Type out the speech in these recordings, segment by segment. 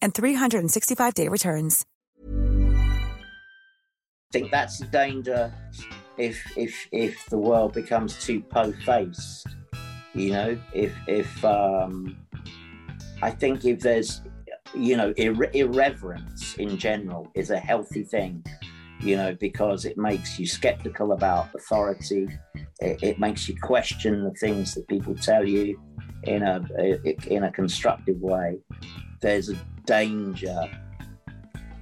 and 365-day returns. I think that's the danger if if if the world becomes too po-faced. You know, if if um, I think if there's you know irre- irreverence in general is a healthy thing you know because it makes you skeptical about authority it, it makes you question the things that people tell you in a in a constructive way there's a danger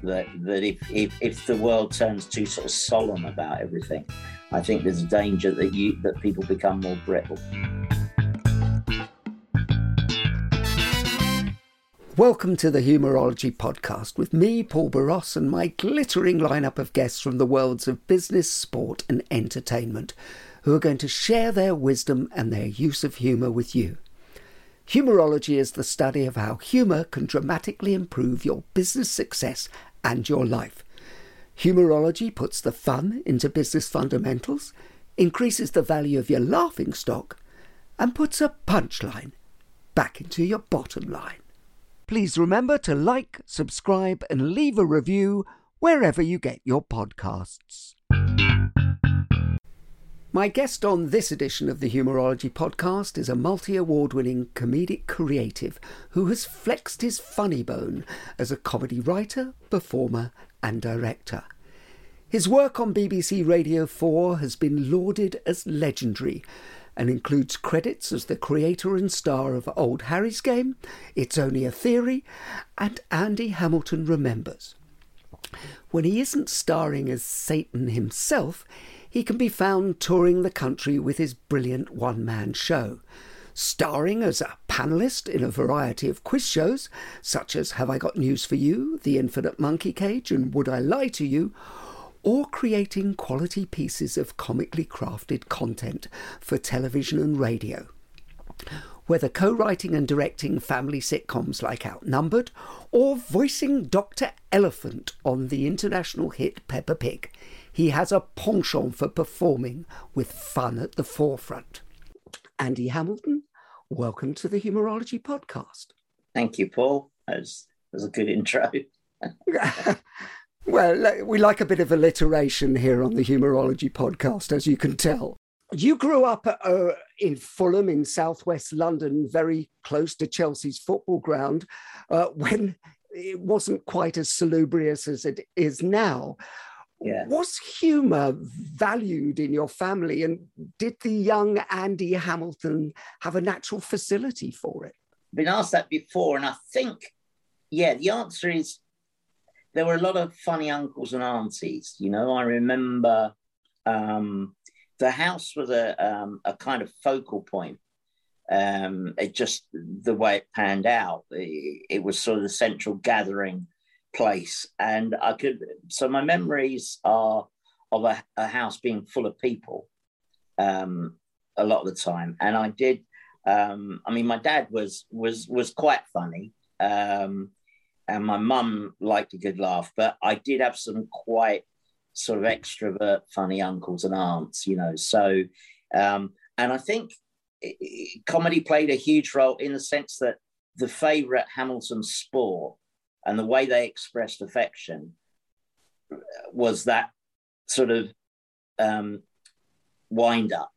that that if, if if the world turns too sort of solemn about everything i think there's a danger that you that people become more brittle Welcome to the Humourology podcast with me, Paul Boross, and my glittering lineup of guests from the worlds of business, sport, and entertainment who are going to share their wisdom and their use of humour with you. Humourology is the study of how humour can dramatically improve your business success and your life. Humourology puts the fun into business fundamentals, increases the value of your laughing stock, and puts a punchline back into your bottom line. Please remember to like, subscribe, and leave a review wherever you get your podcasts. My guest on this edition of the Humourology podcast is a multi award winning comedic creative who has flexed his funny bone as a comedy writer, performer, and director. His work on BBC Radio 4 has been lauded as legendary and includes credits as the creator and star of Old Harry's Game, It's Only a Theory, and Andy Hamilton Remembers. When he isn't starring as Satan himself, he can be found touring the country with his brilliant one man show. Starring as a panelist in a variety of quiz shows, such as Have I Got News for You, The Infinite Monkey Cage, and Would I Lie to You, or creating quality pieces of comically crafted content for television and radio. Whether co writing and directing family sitcoms like Outnumbered, or voicing Dr. Elephant on the international hit Peppa Pig, he has a penchant for performing with fun at the forefront. Andy Hamilton, welcome to the Humourology podcast. Thank you, Paul. That was, that was a good intro. Well, we like a bit of alliteration here on the Humourology podcast, as you can tell. You grew up uh, in Fulham in southwest London, very close to Chelsea's football ground, uh, when it wasn't quite as salubrious as it is now. Yeah. Was humour valued in your family, and did the young Andy Hamilton have a natural facility for it? I've been asked that before, and I think, yeah, the answer is there were a lot of funny uncles and aunties. You know, I remember um, the house was a um, a kind of focal point. Um, it just the way it panned out, it, it, was sort of the central gathering place, and I could. So my memories are of a, a house being full of people um, a lot of the time, and I did. Um, I mean, my dad was was was quite funny. Um, and my mum liked a good laugh, but I did have some quite sort of extrovert, funny uncles and aunts, you know. So, um, and I think comedy played a huge role in the sense that the favourite Hamilton sport and the way they expressed affection was that sort of um, wind up,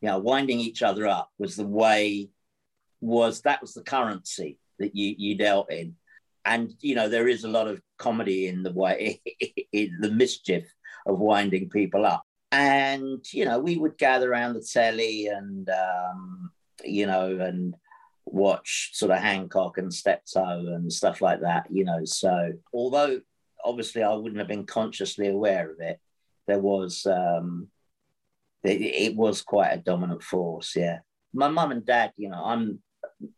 you know, winding each other up was the way was that was the currency that you you dealt in and you know there is a lot of comedy in the way in the mischief of winding people up. And you know, we would gather around the telly and um, you know, and watch sort of Hancock and Steptoe and stuff like that. You know, so although obviously I wouldn't have been consciously aware of it, there was um, it, it was quite a dominant force. Yeah, my mum and dad. You know, I'm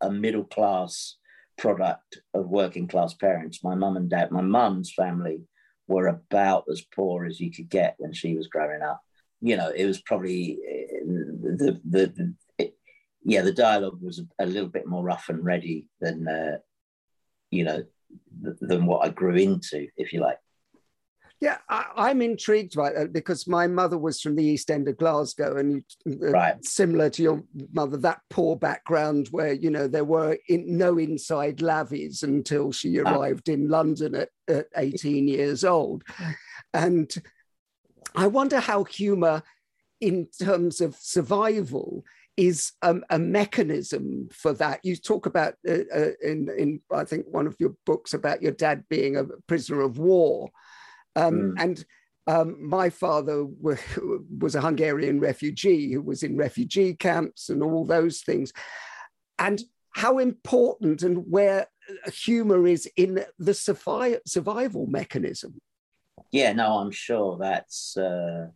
a middle class product of working class parents. My mum and dad, my mum's family were about as poor as you could get when she was growing up. You know, it was probably eh, the the, the yeah, the dialogue was a, little bit more rough and ready than uh, you know th- than what I grew into, if you like. Yeah, I, am intrigued by that because my mother was from the East End of Glasgow, and uh, right. similar to your mother, that poor background where you know there were in, no inside lavies until she ah. arrived in London at, at 18 years old, and I wonder how humour, in terms of survival, is um, a mechanism for that. You talk about uh, uh, in in I think one of your books about your dad being a prisoner of war um, mm. And um, my father was a Hungarian refugee who was in refugee camps and all those things. And how important and where humor is in the survival mechanism. Yeah, no, I'm sure that's uh,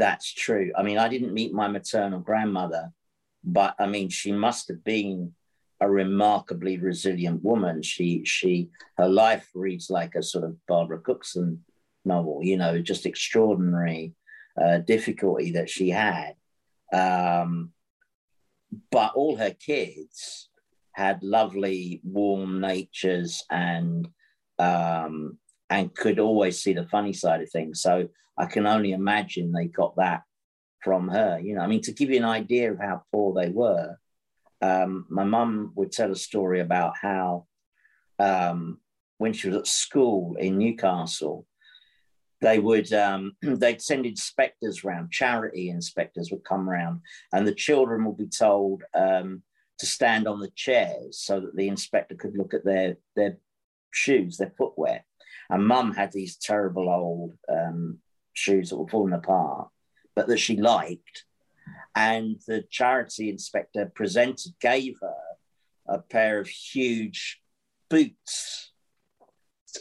that's true. I mean, I didn't meet my maternal grandmother, but I mean, she must have been a remarkably resilient woman. She she her life reads like a sort of Barbara Cookson novel. You know, just extraordinary uh, difficulty that she had. Um, but all her kids had lovely, warm natures and um, and could always see the funny side of things. So I can only imagine they got that from her. You know, I mean, to give you an idea of how poor they were, um, my mum would tell a story about how um, when she was at school in Newcastle, they would um, they'd send inspectors around, charity inspectors would come around, and the children would be told um, to stand on the chairs so that the inspector could look at their their shoes, their footwear. And Mum had these terrible old um, shoes that were falling apart, but that she liked and the charity inspector presented, gave her a pair of huge boots.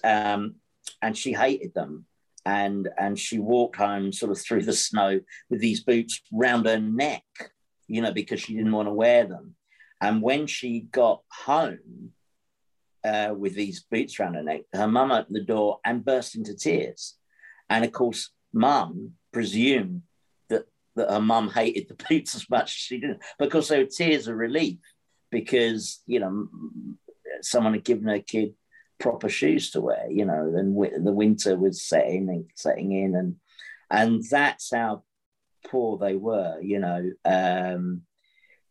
Um, and she hated them. And, and she walked home sort of through the snow with these boots round her neck, you know, because she didn't want to wear them. And when she got home uh, with these boots around her neck, her mum opened the door and burst into tears. And of course, mum presumed that that her mum hated the boots as much as she didn't because there were tears of relief because you know someone had given her kid proper shoes to wear you know and the winter was setting and setting in and and that's how poor they were you know. Um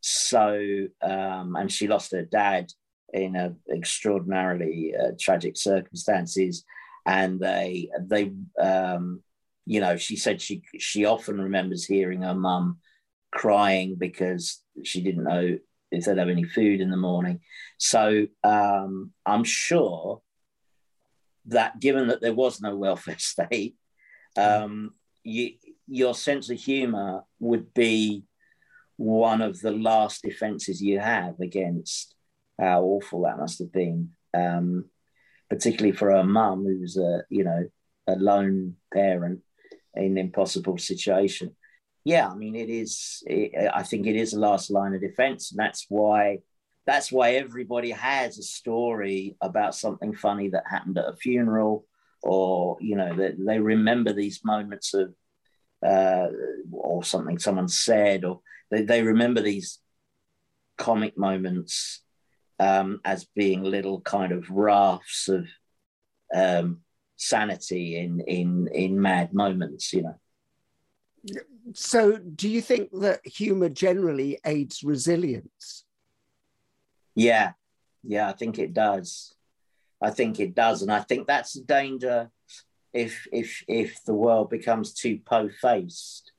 so um and she lost her dad in a extraordinarily uh, tragic circumstances and they they um you know, she said she she often remembers hearing her mum crying because she didn't know if they'd have any food in the morning. So um, I'm sure that given that there was no welfare state, um, you, your sense of humour would be one of the last defences you have against how awful that must have been, um, particularly for her mum, who's a you know a lone parent an impossible situation. Yeah, I mean, it is. It, I think it is the last line of defense, and that's why. That's why everybody has a story about something funny that happened at a funeral, or you know, that they, they remember these moments of, uh, or something someone said, or they, they remember these comic moments um, as being little kind of rafts of um, sanity in in in mad moments you know? So do you think that humor generally aids resilience? Yeah. Yeah i think it does. I think it does and i think that's the danger if if if the world becomes too po-faced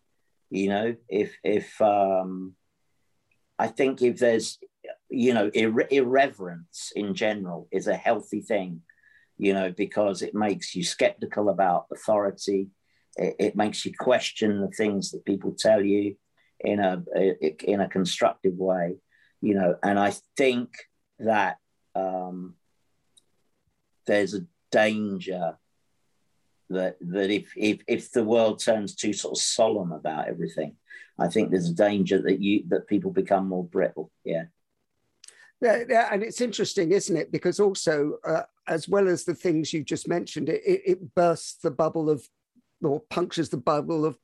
you know? If if um i think if there's you know ir- irreverence in general is a healthy thing you know, because it makes you skeptical about authority. It, it makes you question the things that people tell you in a in a constructive way, you know. And I think that um, there's a danger that that if, if if the world turns too sort of solemn about everything, I think there's a danger that you that people become more brittle. Yeah. Yeah, yeah, and it's interesting, isn't it? Because also, uh, as well as the things you just mentioned, it, it, it bursts the bubble of, or punctures the bubble of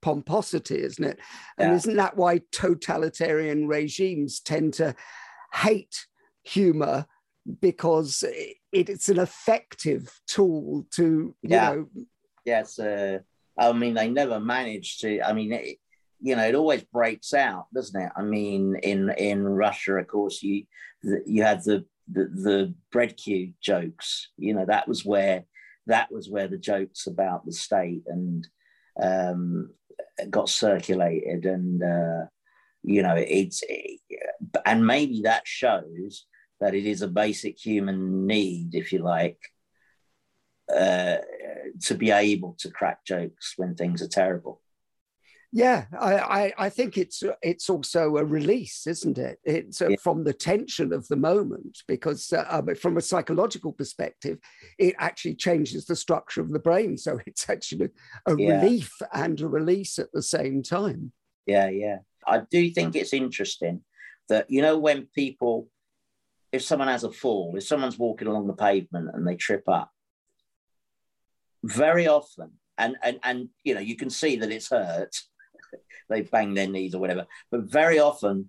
pomposity, isn't it? And yeah. isn't that why totalitarian regimes tend to hate humor because it, it's an effective tool to, you yeah. know. Yes, uh, I mean, they never manage to. I mean, it, you know, it always breaks out, doesn't it? I mean, in in Russia, of course, you you had the the, the bread queue jokes. You know, that was where that was where the jokes about the state and um, got circulated, and uh, you know, it's it, and maybe that shows that it is a basic human need, if you like, uh, to be able to crack jokes when things are terrible. Yeah, I, I, I, think it's it's also a release, isn't it? It's uh, yeah. from the tension of the moment because uh, um, from a psychological perspective, it actually changes the structure of the brain. So it's actually a yeah. relief and a release at the same time. Yeah, yeah. I do think it's interesting that you know when people, if someone has a fall, if someone's walking along the pavement and they trip up, very often, and and and you know you can see that it's hurt they bang their knees or whatever. But very often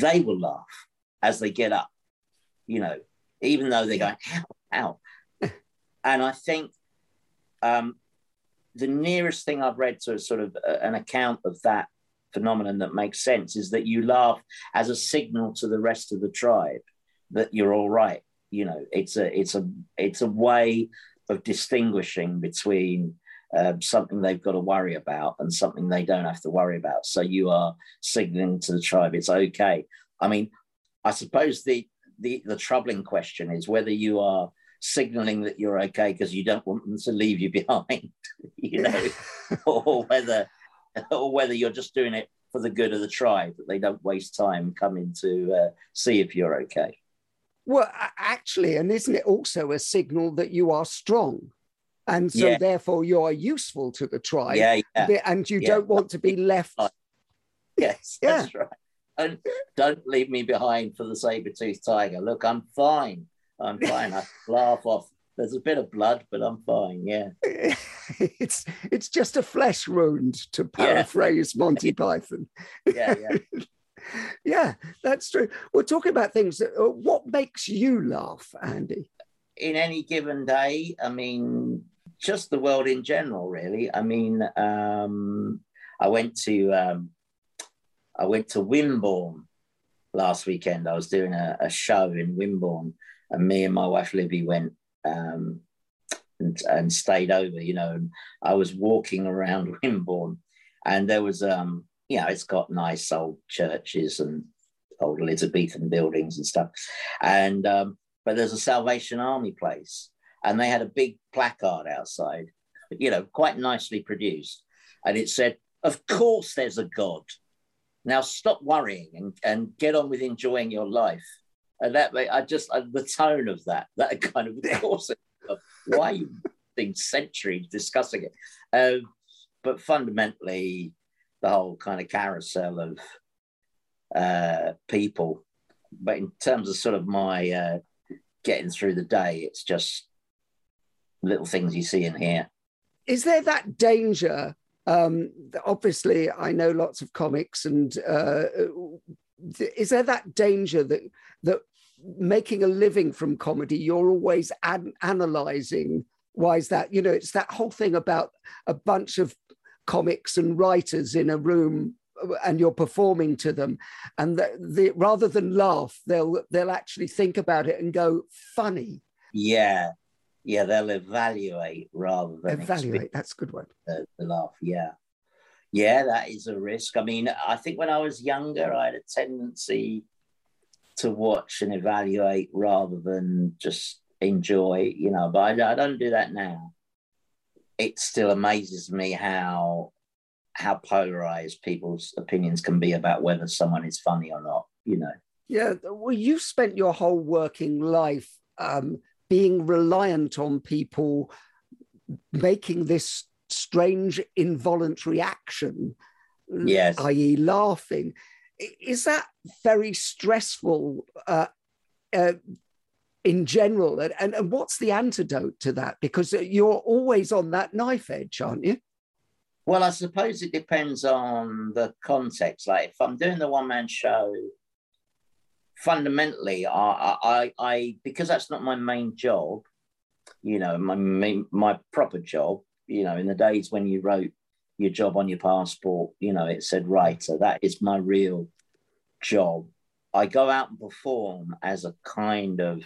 they will laugh as they get up, you know, even though they're going, ow, ow. and I think um, the nearest thing I've read to sort of a, an account of that phenomenon that makes sense is that you laugh as a signal to the rest of the tribe that you're all right. You know, it's a it's a it's a way of distinguishing between um, something they've got to worry about and something they don't have to worry about. So you are signaling to the tribe it's okay. I mean, I suppose the the, the troubling question is whether you are signaling that you're okay because you don't want them to leave you behind, you know, or whether or whether you're just doing it for the good of the tribe that they don't waste time coming to uh, see if you're okay. Well, actually, and isn't it also a signal that you are strong? And so yeah. therefore you are useful to the tribe yeah, yeah. and you don't want to be left yes yeah. that's right. And don't leave me behind for the saber-toothed tiger. Look i'm fine. I'm fine. I laugh off. There's a bit of blood but i'm fine yeah. It's it's just a flesh wound to paraphrase monty python. Yeah yeah. Yeah that's true. We're talking about things that, uh, what makes you laugh andy? In any given day i mean just the world in general, really. I mean, um, I went to um, I went to Wimborne last weekend. I was doing a, a, show in Wimborne, and me and my wife Libby went um, and, and, stayed over. You know, and I was walking around Wimborne, and there was um, you know, it's got nice old churches and old Elizabethan buildings and stuff, and um, but there's a Salvation Army place and they had a big placard outside, you know, quite nicely produced. And it said, Of course there's a God. Now stop worrying and, and get on with enjoying your life. And that, way, I just, uh, the tone of that, that kind of, of course, why are you think centuries discussing it? Um, but fundamentally, the whole kind of carousel of uh, people. But in terms of sort of my uh, getting through the day, it's just little things you see and hear. Is there that danger? Um, obviously, I know lots of comics, and uh, is there that danger that that making a living from comedy, you're always an- analyzing? Why is that? You know, it's that whole thing about a bunch of comics and writers in a room and you're performing to them and the, the, rather than laugh they'll they'll actually think about it and go funny yeah yeah, they'll evaluate rather than evaluate. That's a good word. The, the laugh, yeah, yeah, that is a risk. I mean, I think when I was younger, I had a tendency to watch and evaluate rather than just enjoy, you know, but I, I don't do that now. It still amazes me how how polarized people's opinions can be about whether someone is funny or not, you know. Yeah, well, you've spent your whole working life um, being reliant on people making this strange involuntary action, yes. i.e., laughing. Is that very stressful uh, uh, in general? And, and, and what's the antidote to that? Because you're always on that knife edge, aren't you? Well, I suppose it depends on the context. Like if I'm doing the one man show, fundamentally, I, I, I, because that's not my main job, you know, my main, my proper job, you know, in the days when you wrote your job on your passport, you know, it said writer. That is my real job. I go out and perform as a kind of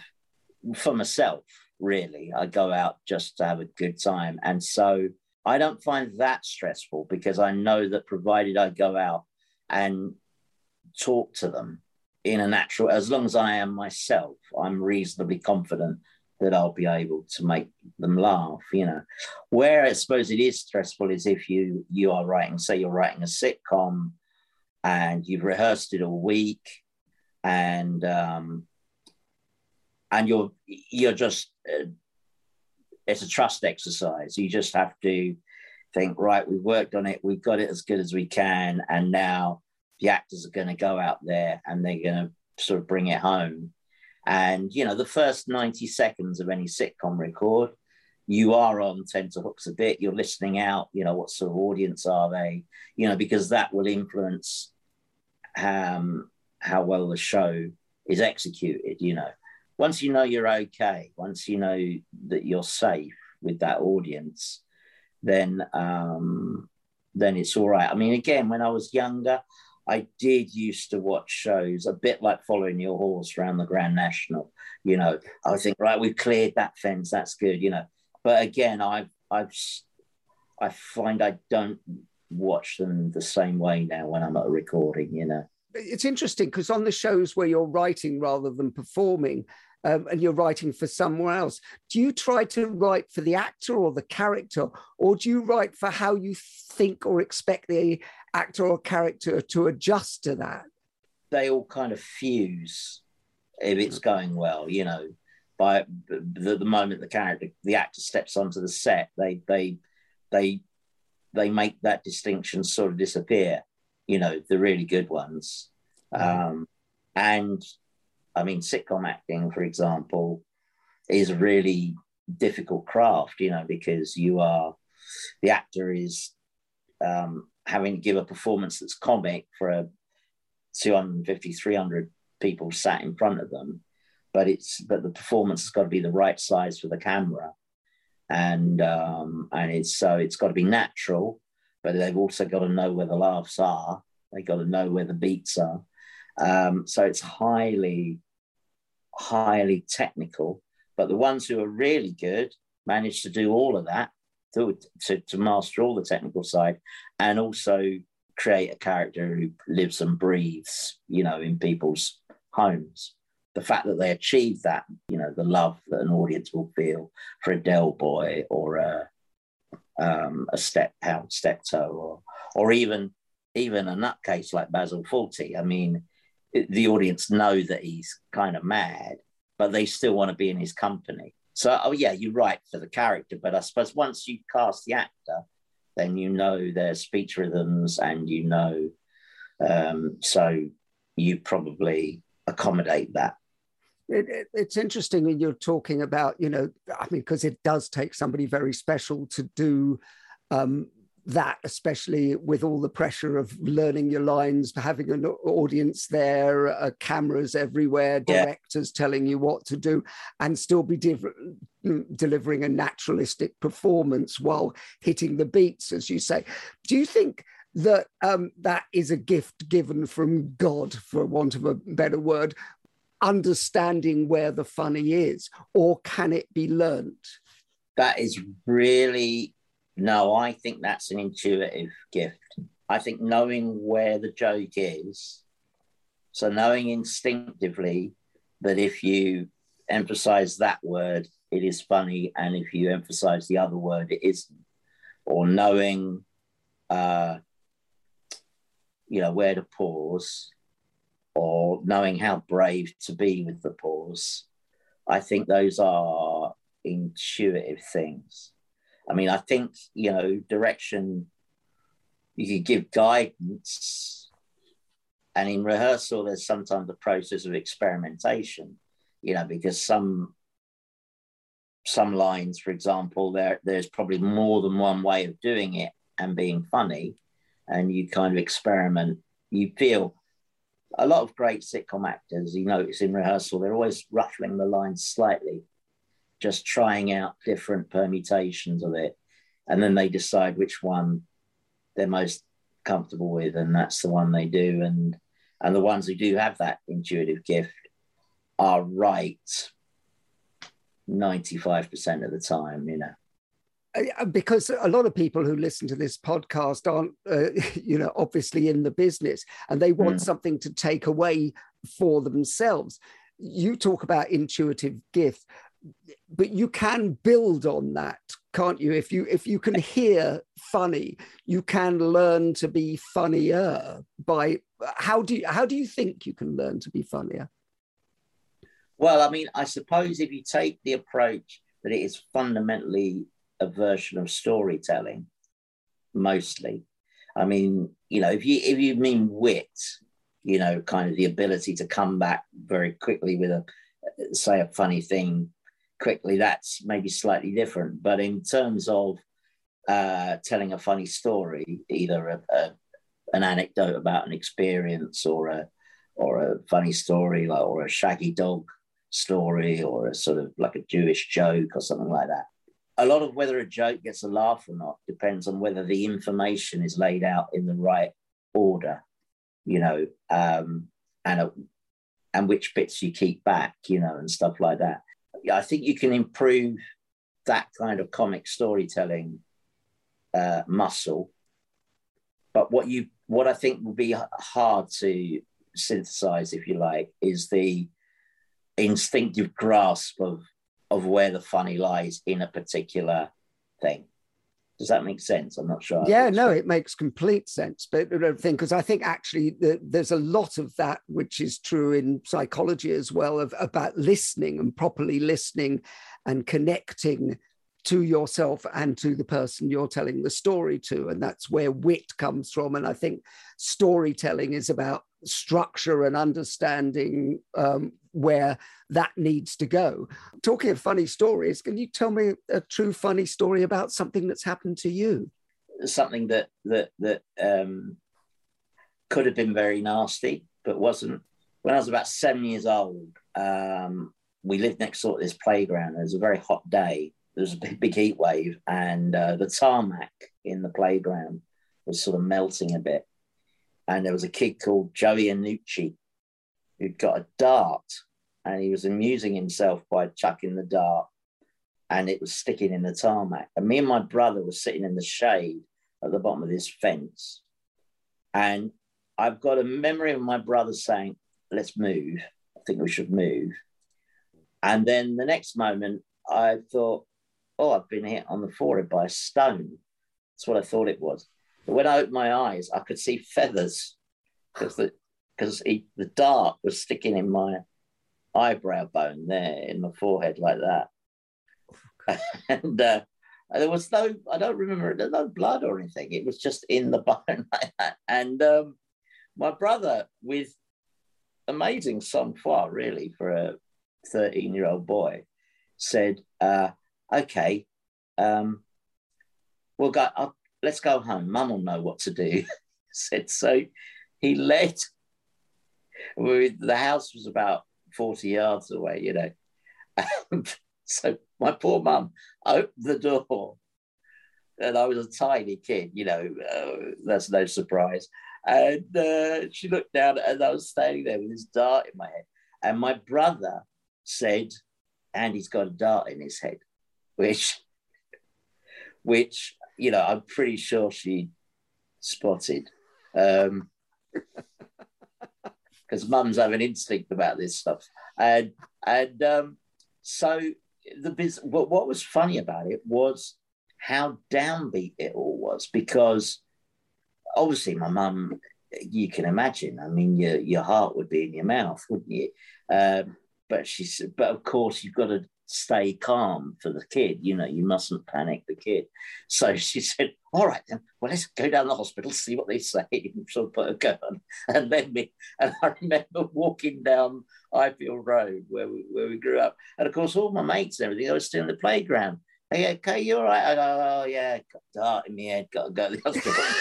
for myself, really. I go out just to have a good time. And so I don't find that stressful because I know that provided I go out and talk to them in a natural, as long as I am myself, I'm reasonably confident that I'll be able to make them laugh, you know. Where I suppose it is stressful is if you you are writing, say you're writing a sitcom and you've rehearsed it all week and um and you're you're just uh, it's a trust exercise. You just have to think, right, we've worked on it, we've got it as good as we can, and now the actors are going to go out there and they're going to sort of bring it home. And you know, the first 90 seconds of any sitcom record, you are on tenterhooks a bit. You're listening out, you know, what sort of audience are they, you know, because that will influence um, how well the show is executed, you know once you know you're okay, once you know that you're safe with that audience, then um, then it's all right. I mean, again, when I was younger, I did used to watch shows a bit like following your horse around the Grand National. You know, I think right, we've cleared that fence. That's good. You know, but again, I've I've I find I don't watch them the same way now when I'm at a recording. You know, it's interesting because on the shows where you're writing rather than performing, um, and you're writing for somewhere else. Do you try to write for the actor or the character, or do you write for how you think or expect the actor or character to adjust to that? They all kind of fuse if it's going well, you know. By the, the moment the character, the actor steps onto the set, they they they they make that distinction sort of disappear. You know, the really good ones. Um, and I mean, sitcom acting, for example, is a really difficult craft, you know, because you are the actor is um, having to give a performance that's comic for a 250, 300 people sat in front of them. But it's but the performance has got to be the right size for the camera, and um, and it's so it's got to be natural, but they've also got to know where the laughs are. They got to know where the beats are. Um, so it's highly, highly technical. But the ones who are really good manage to do all of that, to, to, to master all the technical side, and also create a character who lives and breathes, you know, in people's homes. The fact that they achieve that, you know, the love that an audience will feel for a Del Boy or a um, a step pound steptoe or or even even a nutcase like Basil Fawlty. I mean, the audience know that he's kind of mad, but they still want to be in his company. So, oh yeah, you're right for the character, but I suppose once you cast the actor, then you know their speech rhythms and you know, um, so you probably accommodate that. It, it, it's interesting when you're talking about, you know, I mean, because it does take somebody very special to do um, that, especially with all the pressure of learning your lines, having an audience there, uh, cameras everywhere, directors yeah. telling you what to do, and still be div- mm, delivering a naturalistic performance while hitting the beats, as you say. Do you think? That um, that is a gift given from God, for want of a better word, understanding where the funny is, or can it be learnt? That is really no, I think that's an intuitive gift. I think knowing where the joke is, so knowing instinctively that if you emphasize that word, it is funny. And if you emphasize the other word, it isn't. Or knowing, uh, you know, where to pause or knowing how brave to be with the pause. I think those are intuitive things. I mean, I think, you know, direction, you could give guidance. And in rehearsal, there's sometimes a process of experimentation, you know, because some some lines, for example, there there's probably more than one way of doing it and being funny, and you kind of experiment. You feel a lot of great sitcom actors, you notice in rehearsal, they're always ruffling the lines slightly, just trying out different permutations of it, and then they decide which one they're most comfortable with, and that's the one they do. And and the ones who do have that intuitive gift are right 95% of the time, you know. Uh, because a lot of people who listen to this podcast aren't, uh, you know, obviously in the business and they want mm. something to take away for themselves. You talk about intuitive gift, but you can build on that, can't you? If you if you can hear funny, you can learn to be funnier. By how do you how do you think you can learn to be funnier? Well, I mean, I suppose if you take the approach that it is fundamentally a version of storytelling, mostly. I mean, you know, if you if you mean wit, you know, kind of the ability to come back very quickly with a say a funny thing quickly, that's maybe slightly different. But in terms of uh, telling a funny story, either a, a, an anecdote about an experience or a or a funny story, like or a shaggy dog story or a sort of like a Jewish joke or something like that. A lot of whether a joke gets a laugh or not depends on whether the information is laid out in the right order, you know, um, and a, and which bits you keep back, you know, and stuff like that. I think you can improve that kind of comic storytelling uh, muscle. But what you what I think will be hard to synthesize, if you like, is the instinctive grasp of of where the funny lies in a particular thing. Does that make sense? I'm not sure. Yeah, no, it makes complete sense. But I think because I think actually the, there's a lot of that which is true in psychology as well of about listening and properly listening and connecting to yourself and to the person you're telling the story to. And that's where wit comes from. And I think storytelling is about structure and understanding um, where that needs to go. Talking of funny stories, can you tell me a true funny story about something that's happened to you? Something that that that um, could have been very nasty, but wasn't. When I was about seven years old, um, we lived next door to this playground. It was a very hot day. There was a big, big heat wave, and uh, the tarmac in the playground was sort of melting a bit and there was a kid called Joey Anucci who'd got a dart and he was amusing himself by chucking the dart and it was sticking in the tarmac. And me and my brother were sitting in the shade at the bottom of this fence. And I've got a memory of my brother saying, Let's move. I think we should move. And then the next moment, I thought, Oh, I've been hit on the forehead by a stone. That's what I thought it was. But when I opened my eyes, I could see feathers because the because the dart was sticking in my eyebrow bone there in my forehead like that. and uh, there was no, I don't remember, there was no blood or anything. It was just in the bone like that. And um, my brother, with amazing sang-froid, really, for a 13 year old boy, said, uh, okay, um, we'll go, I'll, let's go home. Mum will know what to do. said so. He led. The house was about forty yards away, you know. And so my poor mum opened the door, and I was a tiny kid, you know. Uh, that's no surprise. And uh, she looked down, and I was standing there with this dart in my head. And my brother said, "Andy's got a dart in his head," which, which you know, I'm pretty sure she spotted. Um, because mums have an instinct about this stuff. And and um, so the biz, what, what was funny about it was how downbeat it all was because obviously my mum you can imagine i mean your, your heart would be in your mouth wouldn't you um, but she said but of course you've got to stay calm for the kid. You know you mustn't panic the kid. So she said all right then well let's go down the hospital see what they say. And sort of put a gun. And then me and i remember walking down Highfield Road where we, where we grew up. And of course all my mates and everything I was still in the playground. Hey, okay you all right? I go, oh yeah. Got dart in my head got to go to the hospital.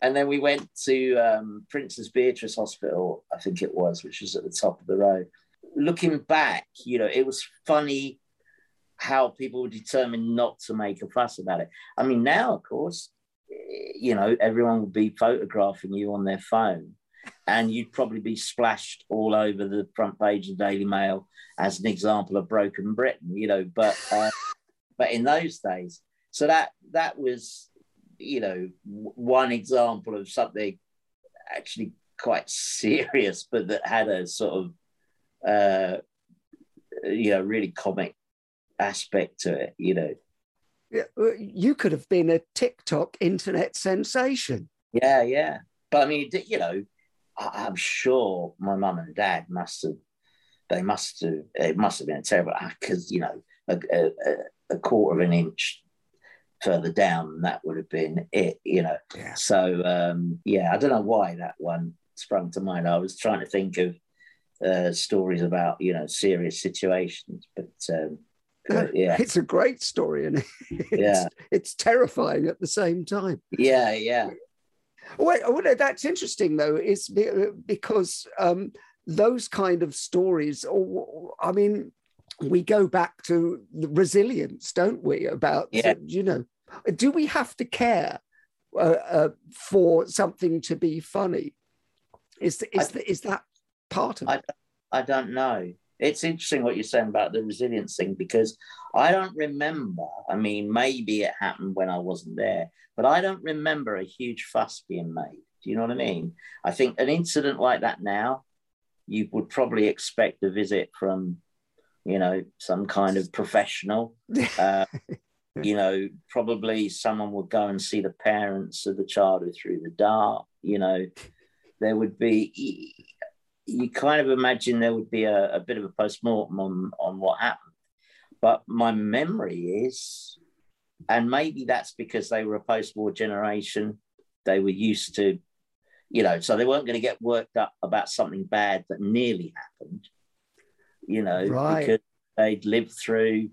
And then we went to um, Princess Beatrice Hospital, I think it was, which was at the top of the road. Looking back, you know, it was funny how people were determined not to make a fuss about it. I mean, now, of course, you know, everyone would be photographing you on their phone, and you'd probably be splashed all over the front page of the Daily Mail as an example of broken Britain, you know. But uh, but in those days, so that that was you know, one example of something actually quite serious, but that had a sort of, uh, you know, really comic aspect to it, you know. Yeah, you could have been a TikTok internet sensation. Yeah, yeah. But I mean, you know, I'm sure my mum and dad must have, they must have, it must have been a terrible, because, you know, a, a, a quarter of an inch further down, that would have been it, you know. Yeah. So um, yeah, I don't know why that one sprung to mind. I was trying to think of uh, stories about you know serious situations, but, um, yeah, it's a great story, and it's, yeah, it's terrifying at the same time. Yeah, yeah. Wait, well, that's interesting though, is because um, those kind of stories, or I mean, we go back to the resilience, don't we? About yeah. you know, do we have to care uh, uh, for something to be funny? Is is, I, is that part of I, it? I don't know. It's interesting what you're saying about the resilience thing because I don't remember. I mean, maybe it happened when I wasn't there, but I don't remember a huge fuss being made. Do you know what I mean? I think an incident like that now, you would probably expect a visit from you know, some kind of professional. Uh, you know, probably someone would go and see the parents of the child who threw the dart. You know, there would be, you kind of imagine there would be a, a bit of a post mortem on, on what happened. But my memory is, and maybe that's because they were a post war generation, they were used to, you know, so they weren't going to get worked up about something bad that nearly happened you know, right. because they'd lived through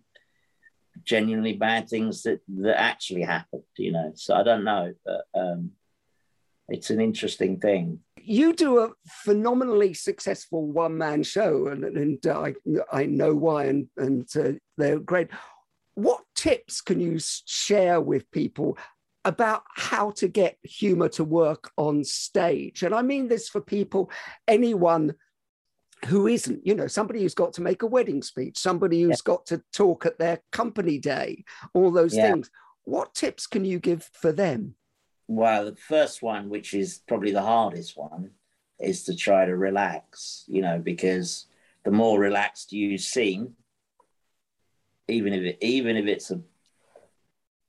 genuinely bad things that that actually happened, you know. So I don't know, but um, it's an interesting thing. You do a phenomenally successful one man show, and, and uh, I I know why, and and uh, they're great. What tips can you share with people about how to get humor to work on stage? And I mean this for people, anyone who isn't, you know, somebody who's got to make a wedding speech, somebody who's yeah. got to talk at their company day, all those yeah. things. What tips can you give for them? Well, the first one, which is probably the hardest one, is to try to relax, you know, because the more relaxed you seem, even if it, even if it's a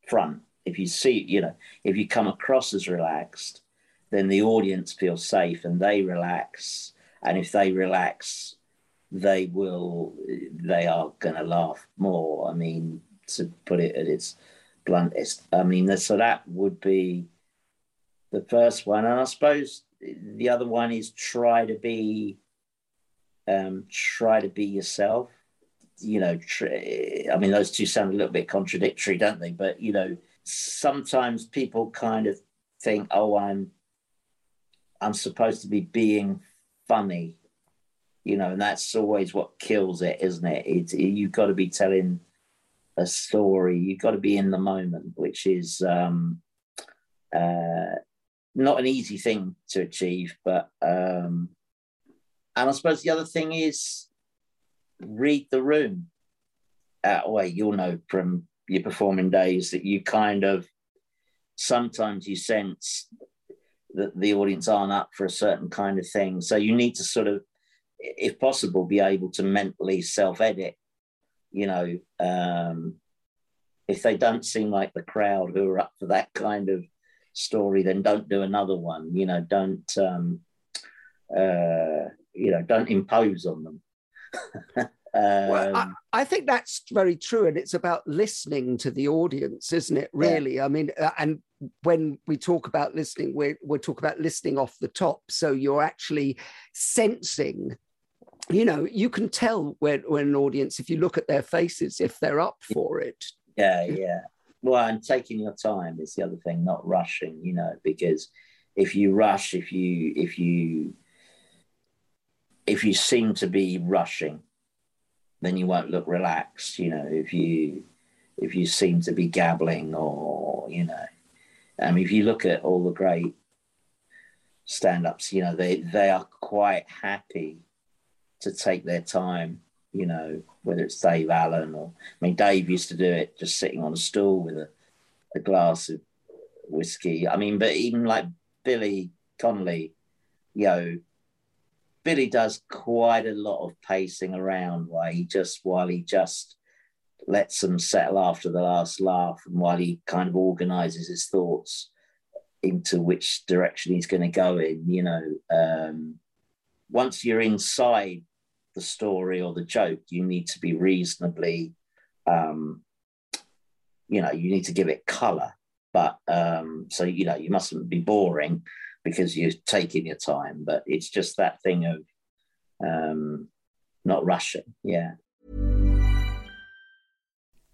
front, if you see, you know, if you come across as relaxed, then the audience feels safe and they relax and if they relax, they will. They are going to laugh more. I mean, to put it at its bluntest. I mean, so that would be the first one, and I suppose the other one is try to be, um, try to be yourself. You know, tr- I mean, those two sound a little bit contradictory, don't they? But you know, sometimes people kind of think, "Oh, I'm, I'm supposed to be being funny, you know, and that's always what kills it, isn't it? It's, you've got to be telling a story. You've got to be in the moment, which is um, uh, not an easy thing to achieve. But um, and I suppose the other thing is read the room. Uh, wait, you'll know from your performing days that you kind of sometimes you sense that the audience aren't up for a certain kind of thing. So you need to sort of, if possible, be able to mentally self edit you know, um, if they don't seem like the crowd who are up for that kind of story, then don't do another one. You know, don't um, uh, you know, don't impose on them. um, well, I, I, think that's very true, and it's about listening to the audience, isn't it? Really, yeah. I mean, uh, and when we talk about listening, we're we're talking about listening off the top. So you're actually sensing. You know, you can tell when, when an audience, if you look at their faces, if they're up for it. Yeah, yeah. Well, and taking your time is the other thing, not rushing. You know, because if you rush, if you if you if you seem to be rushing, then you won't look relaxed. You know, if you if you seem to be gabbling or you know, I mean, if you look at all the great stand-ups, you know, they they are quite happy to take their time. You know, whether it's Dave Allen or I mean, Dave used to do it just sitting on a stool with a, a glass of whiskey. I mean, but even like Billy Connolly, you know, Billy does quite a lot of pacing around while he just while he just lets them settle after the last laugh and while he kind of organizes his thoughts into which direction he's going to go in you know um, once you're inside the story or the joke you need to be reasonably um, you know you need to give it color but um, so you know you mustn't be boring because you're taking your time. But it's just that thing of um, not rushing. Yeah.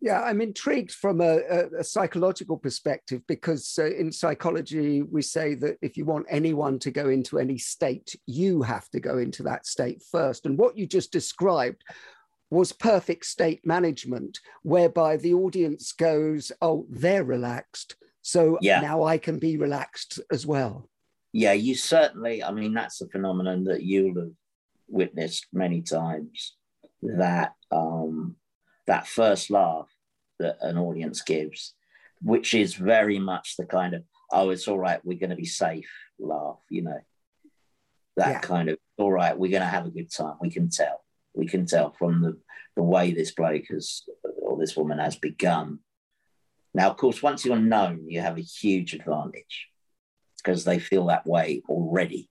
Yeah, I'm intrigued from a, a, a psychological perspective because uh, in psychology, we say that if you want anyone to go into any state, you have to go into that state first. And what you just described was perfect state management, whereby the audience goes, Oh, they're relaxed. So yeah. now I can be relaxed as well. Yeah, you certainly, I mean, that's a phenomenon that you'll have witnessed many times that um, that first laugh that an audience gives, which is very much the kind of, oh, it's all right, we're going to be safe laugh, you know, that yeah. kind of all right, we're going to have a good time. We can tell. We can tell from the, the way this bloke has, or this woman has begun. Now, of course, once you're known, you have a huge advantage because they feel that way already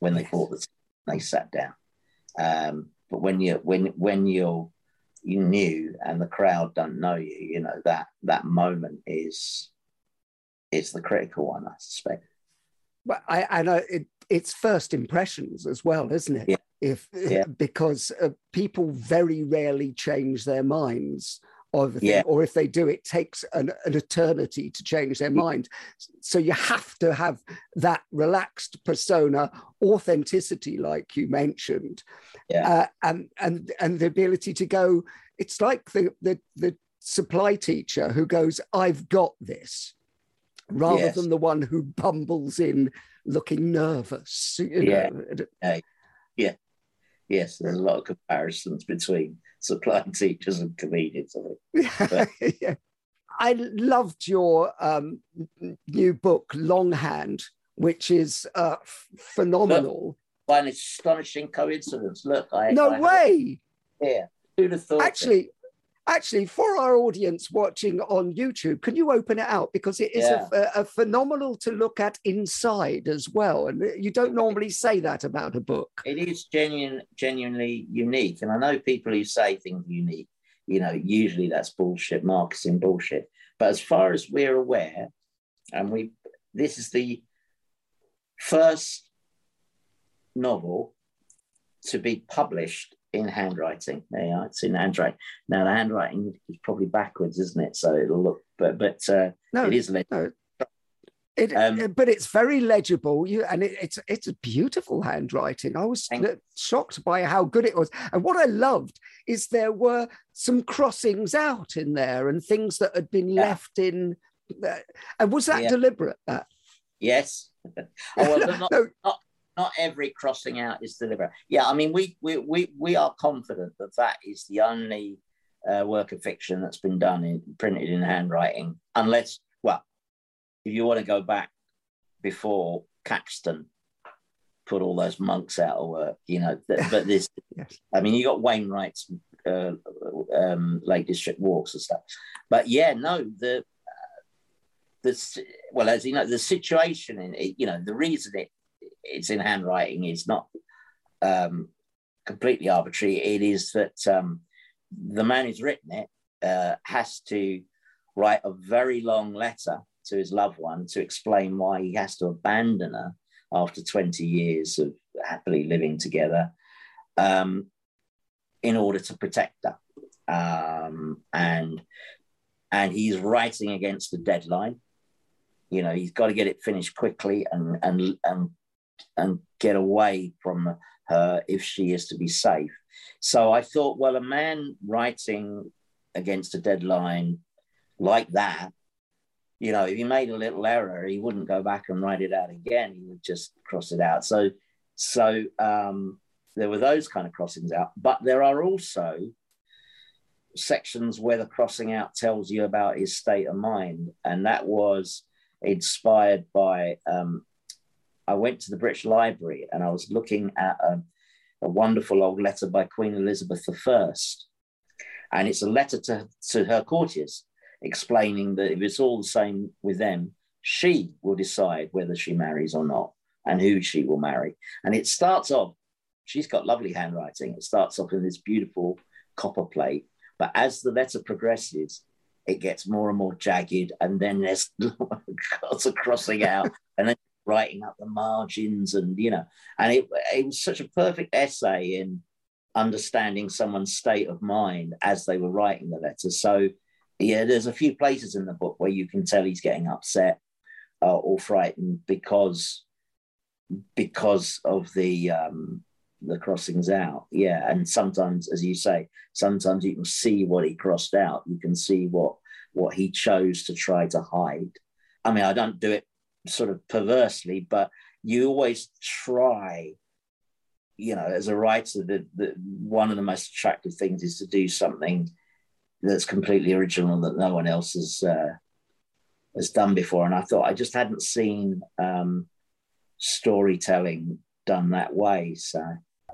when they thought that they sat down. Um, but when you when when you're you new and the crowd don't know you, you know that that moment is is the critical one, I suspect. But I, I know it, it's first impressions as well, isn't it? Yeah. If Yeah. because uh, people very rarely change their minds over thing, Yeah. or if they do, it takes an, an eternity to change their mind. So you have to have that relaxed persona, authenticity, like you mentioned, Yeah. uh, and and and the ability to go. It's like the the the supply teacher who goes, "I've got this," rather Yes. than the one who bumbles in looking nervous. You Yeah. know? Yes, there's a lot of comparisons between supply teachers and comedians. I think. yeah. I loved your um, new book, Longhand, which is uh, f- phenomenal. By an astonishing coincidence, look, I no I way. Yeah. Who'd have thought? Actually, actually, for our audience watching on YouTube, can you open it out because it is a, a phenomenal to look at inside as well, and you don't normally say that about a book. it is genuine, genuinely unique. And I know people who say things unique, you know, usually that's bullshit, marketing bullshit. But as far as we're aware, and we, this is the first novel to be published in handwriting. There you are, it's in handwriting. Now the handwriting is probably backwards, isn't it? So it'll look, but but uh, No, it is leg- no. It, Um, but it's very legible. You and it, it's it's a beautiful handwriting. I was shocked by how good it was. And what I loved is there were some crossings out in there and things that had been Yeah. left in. Uh, and was that Yeah. deliberate? That Yes. oh, well, not, No. not not every crossing out is deliberate. Yeah, I mean, we we we we are confident that that is the only uh, work of fiction that's been done in printed in handwriting, unless well, if you want to go back before Caxton put all those monks out of work, you know. th- but this, Yes. I mean, you got Wainwright's uh, um, Lake District walks and stuff. But yeah, no, the the well, as you know, the situation in it, you know, the reason it it's in handwriting It's not um, completely arbitrary. It is that um, the man who's written it uh, has to write a very long letter to his loved one to explain why he has to abandon her after 20 years of happily living together um, in order to protect her. Um, and and he's writing against the deadline. You know, he's got to get it finished quickly and and and and get away from her if she is to be safe. So I thought, well, a man writing against a deadline like that, you know, if he made a little error, he wouldn't go back and write it out again. He would just cross it out. So, so um, there were those kind of crossings out, but there are also sections where the crossing out tells you about his state of mind, and that was inspired by. Um, I went to the British Library and I was looking at a, a wonderful old letter by Queen Elizabeth I, and it's a letter to, to her courtiers explaining that if it's all the same with them, she will decide whether she marries or not and who she will marry. And it starts off, she's got lovely handwriting. It starts off in this beautiful copper plate. But as the letter progresses, it gets more and more jagged. And then there's lots of crossing out and then writing up the margins and, you know, and it, it was such a perfect essay in understanding someone's state of mind as they were writing the letter. So, yeah, there's a few places in the book where you can tell he's getting upset uh, or frightened because because of the um, the crossings out. Yeah, and sometimes, as you say, sometimes you can see what he crossed out. You can see what what he chose to try to hide. I mean, I don't do it sort of perversely, but you always try. You know, as a writer, the, the one of the most attractive things is to do something that's completely original that no one else has uh, has done before. And I thought I just hadn't seen um, storytelling done that way. So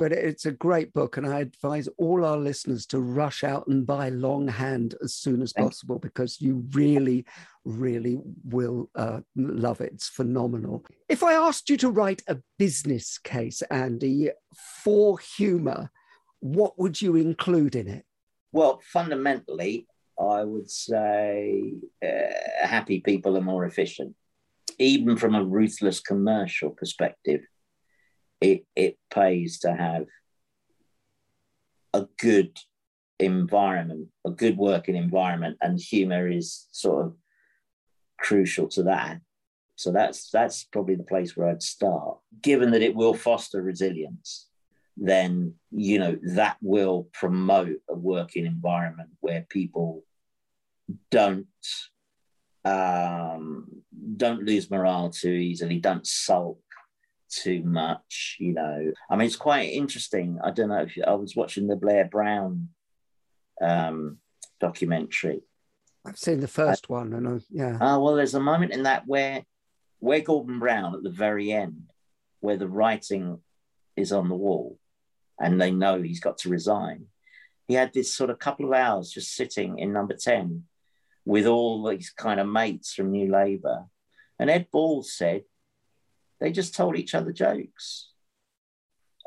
but it's a great book, and I advise all our listeners to rush out and buy Longhand as soon as possible because you really, really will uh, love it. It's phenomenal. If I asked you to write a business case, Andy, for humor, what would you include in it? Well, fundamentally, I would say uh, happy people are more efficient, even from a ruthless commercial perspective it it pays to have a good environment, a good working environment, and humor is sort of crucial to that. So that's that's probably the place where I'd start. Given that it will foster resilience, then you know that will promote a working environment where people don't um, don't lose morale too easily, don't sulk, too much, you know. I mean, it's quite interesting. I don't know if you, I was watching the Blair Brown um, documentary. I've seen the first I, one, and I, yeah. Oh well, there's a moment in that where where Gordon Brown at the very end, where the writing is on the wall, and they know he's got to resign. He had this sort of couple of hours just sitting in number ten with all these kind of mates from New Labour, and Ed Balls said they just told each other jokes.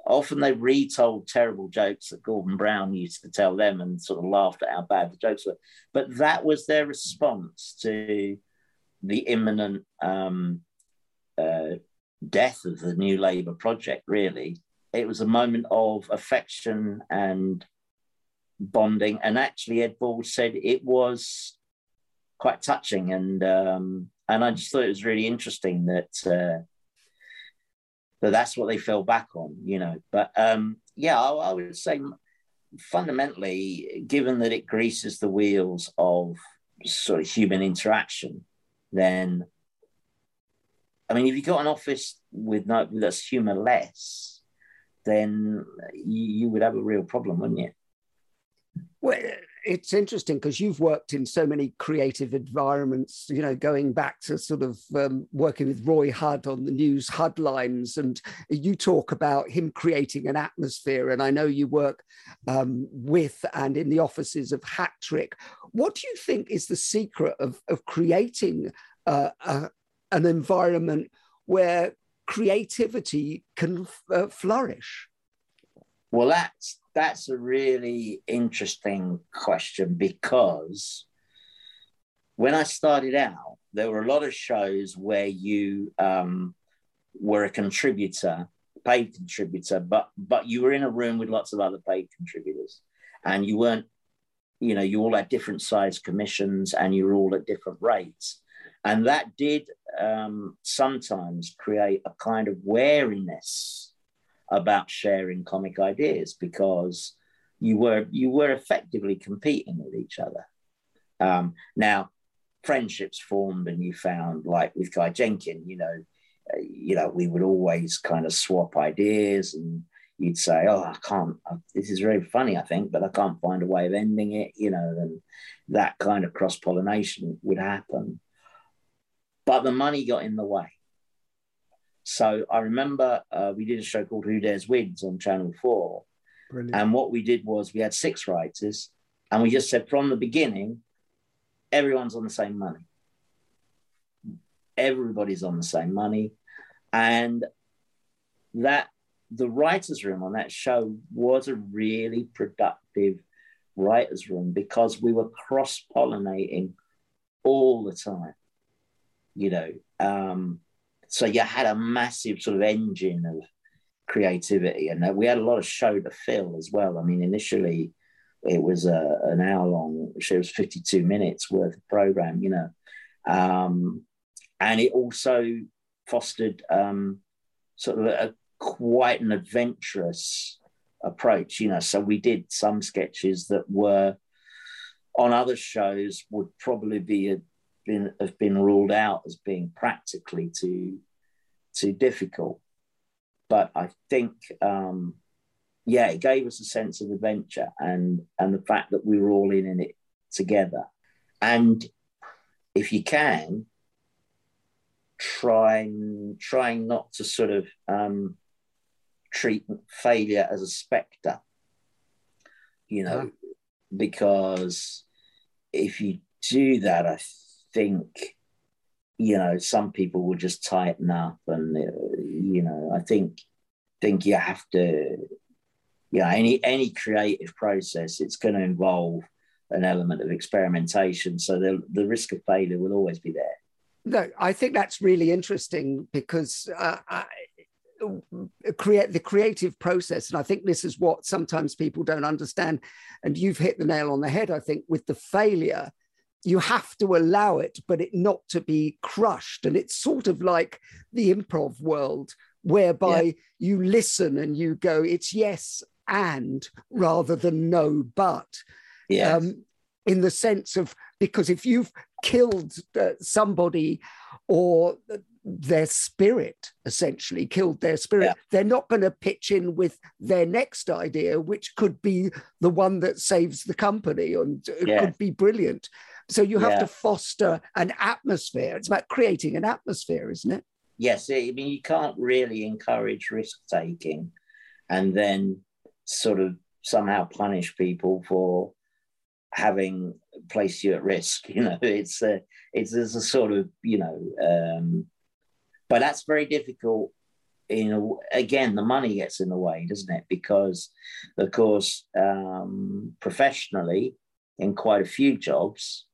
Often they retold terrible jokes that Gordon Brown used to tell them and sort of laughed at how bad the jokes were. But that was their response to the imminent um, uh, death of the New Labour project, really. It was a moment of affection and bonding. And actually, Ed Ball said it was quite touching. And um, and I just thought it was really interesting that uh, but that's what they fell back on, you know. But um, yeah, I, I, would say fundamentally, given that it greases the wheels of sort of human interaction, then I mean, if you got an office with no that's humorless, then you, you would have a real problem, wouldn't you? Well, it's interesting because you've worked in so many creative environments, you know, going back to sort of um, working with Roy Hudd on the news headlines, and you talk about him creating an atmosphere. And I know you work um, with and in the offices of Hat Trick. What do you think is the secret of, of creating uh, uh, an environment where creativity can uh, flourish? Well, that's that's a really interesting question because when I started out, there were a lot of shows where you um, were a contributor, paid contributor, but but you were in a room with lots of other paid contributors, and you weren't, you know, you all had different size commissions, and you were all at different rates, and that did um, sometimes create a kind of wariness about sharing comic ideas because you were you were effectively competing with each other. Um, now, friendships formed, and you found like with Guy Jenkin, you know, uh, you know, we would always kind of swap ideas, and you'd say, "Oh, I can't. Uh, this is very funny, I think, but I can't find a way of ending it," you know, and that kind of cross pollination would happen. But the money got in the way. So I remember uh, we did a show called Who Dares Wins on Channel 4. Brilliant. And what we did was we had six writers and we just said from the beginning, everyone's on the same money. Everybody's on the same money. And that the writers' room on that show was a really productive writers' room because we were cross pollinating all the time. You know, um, so you had a massive sort of engine of creativity, and uh, we had a lot of show to fill as well. I mean, initially it was a, uh, an hour long show, was 52 minutes worth of program, you know. Um, and it also fostered um, sort of a, quite an adventurous approach, you know. So we did some sketches that were on other shows would probably be a been have been ruled out as being practically too too difficult. But I think, um, yeah, it gave us a sense of adventure and and the fact that we were all in, in it together. And if you can, try trying not to sort of um, treat failure as a spectre. You know, because if you do that, I think you know some people will just tighten up, and uh, you know, I think think you have to, know, any any creative process, it's going to involve an element of experimentation. So the the risk of failure will always be there. No, I think that's really interesting because uh, I, create the creative process and i think this is what sometimes people don't understand and you've hit the nail on the head i think with the failure you have to allow it but it not to be crushed and it's sort of like the improv world whereby yeah. you listen and you go it's yes and rather than no but yes. Um, in the sense of because if you've killed uh, somebody or their spirit essentially killed their spirit yeah. they're not going to pitch in with their next idea which could be the one that saves the company and yeah. could be brilliant so you have yeah. to foster an atmosphere it's about creating an atmosphere isn't it yes i mean you can't really encourage risk taking and then sort of somehow punish people for having placed you at risk you know it's a it's there's a sort of you know um but that's very difficult. You know, again, the money gets in the way, doesn't it? Because, of course, um, professionally, in quite a few jobs,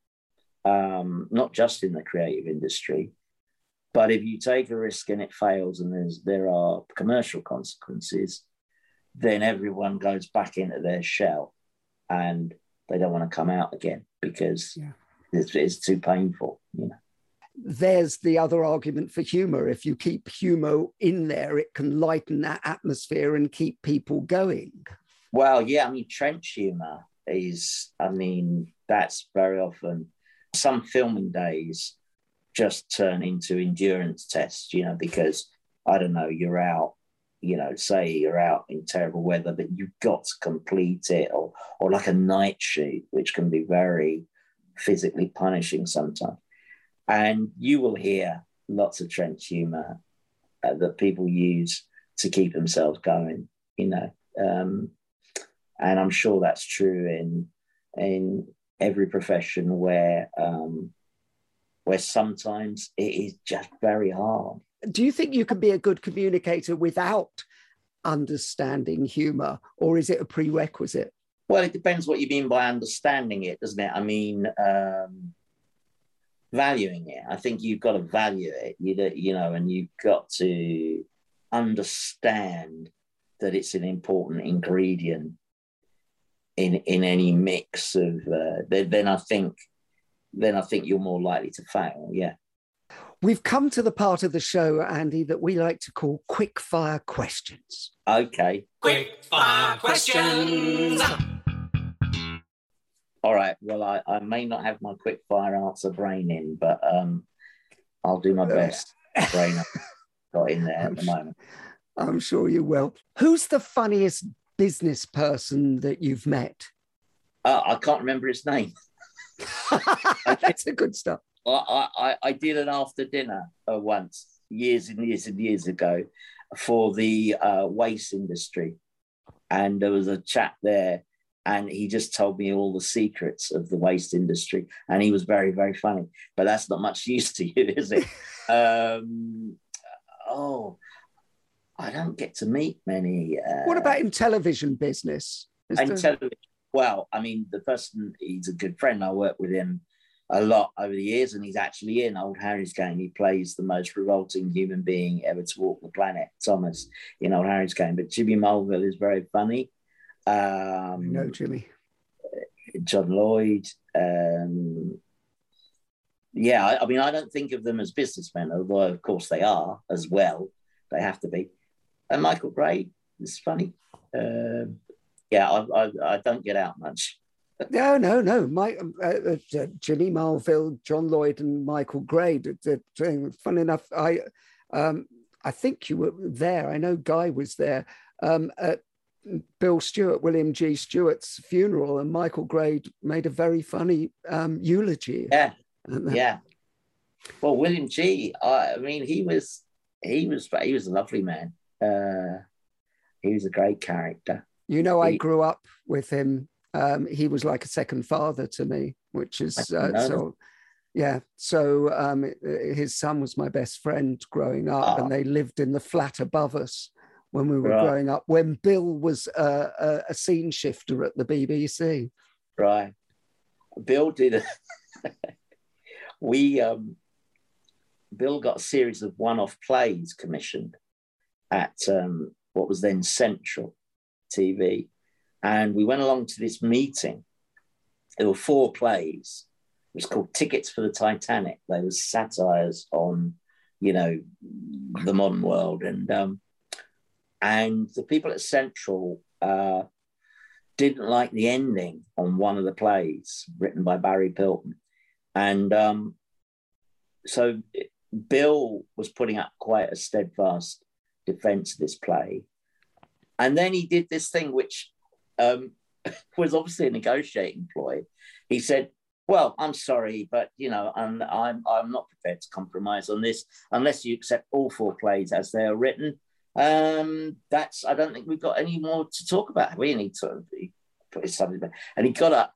um, not just in the creative industry, but if you take a risk and it fails and there's, there are commercial consequences, then everyone goes back into their shell and they don't want to come out again because yeah. it's, it's too painful, you know there's the other argument for humor. If you keep humor in there, it can lighten that atmosphere and keep people going. Well, yeah, I mean, trench humor is, I mean, that's very often some filming days just turn into endurance tests, you know, because I don't know, you're out, you know, say you're out in terrible weather, but you've got to complete it, or, or like a night shoot, which can be very physically punishing sometimes and you will hear lots of trench humor uh, that people use to keep themselves going, you know. Um, and I'm sure that's true in in every profession where um, where sometimes it is just very hard. Do you think you can be a good communicator without understanding humor, or is it a prerequisite? Well, it depends what you mean by understanding it, doesn't it? I mean, um, valuing it. I think you've got to value it, you, you know, and you've got to understand that it's an important ingredient in in any mix of. Uh, then, then I think, then I think you're more likely to fail. Yeah. We've come to the part of the show, Andy, that we like to call quick fire questions. Okay. Quick fire questions. All right. Well, I, I may not have my quick fire answer brain in, but um, I'll do my best. brain got in there at the moment. I'm sure you will. Who's the funniest business person that you've met? Uh, I can't remember his name. That's a good stuff. I, I, I did an after dinner uh, once, years and years and years ago, for the uh, waste industry. And there was a chap there and he just told me all the secrets of the waste industry and he was very very funny but that's not much use to you is it um, oh i don't get to meet many uh, what about in television business in there... television well i mean the person he's a good friend i work with him a lot over the years and he's actually in old harry's game he plays the most revolting human being ever to walk the planet thomas in old harry's game but jimmy mulville is very funny um, no, Jimmy. John Lloyd. Um, yeah, I, I, mean, I don't think of them as businessmen, although of course they are as well. They have to be. And Michael Grade is funny. Um, yeah, I, I, I, don't get out much. no, no, no. My, uh, uh, Jimmy Mulville, John Lloyd, and Michael Grade. Funny enough, I, um, I think you were there. I know Guy was there um, at Bill Stewart, William G. Stewart's funeral, and Michael Grade made a very funny um, eulogy. Yeah, yeah. Well, William G. I mean, he was he was he was a lovely man. Uh, he was a great character. You know, I grew up with him. Um, he was like a second father to me, which is uh, so. Yeah, so um, his son was my best friend growing up, Ah. and they lived in the flat above us when we were Right. growing up. When Bill was uh, a, a scene shifter at the BBC. Right. Bill did. A, we um, Bill got a series of one-off plays commissioned at um, what was then Central TV, and we went along to this meeting. There were four plays. It was called Tickets for the Titanic. They were satires on, you know, the modern world, and um, and the people at Central. Uh, didn't like the ending on one of the plays written by Barry Pilton. And um, so Bill was putting up quite a steadfast defense of this play. And then he did this thing, which um, was obviously a negotiating ploy. He said, well, I'm sorry, but you know, I'm, I'm I'm not prepared to compromise on this unless you accept all four plays as they are written. Um that's i don't think we've got any more to talk about. We need to put his something back and he got up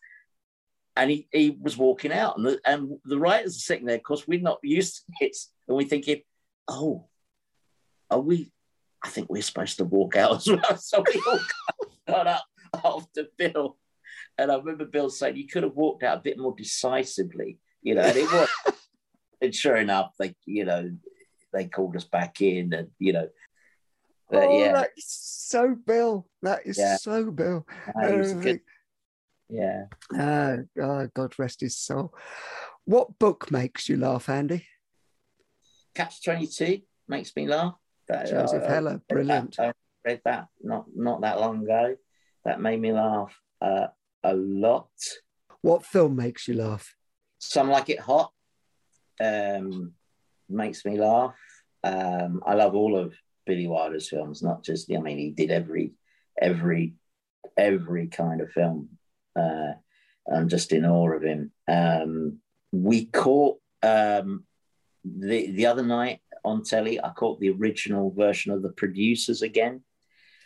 and he, he was walking out. And the, and the writers are sitting there. Of course, we're not used to this. And we're thinking oh are we i think we're supposed to walk out as well so we all got up after bill and i remember bill saying you could have walked out a bit more decisively you know and it was and sure enough they you know they called us back in and you know but oh, yeah, that's so Bill. That is Yeah. so Bill. no, he was a Uh, good, yeah. Ah, ah, God rest his soul. What book makes you laugh, Andy? Catch Twenty Two makes me laugh. That, Joseph I- I Heller, that- brilliant. I read that not not that long ago. That made me laugh uh, a lot. What film makes you laugh? Some like it hot. Um, makes me laugh. Um, I love all of Billy Wilder's films, not just. I mean, he did every every every kind of film. Uh, I'm just in awe of him. Um, we caught um, the the other night on telly. I caught the original version of the producers again,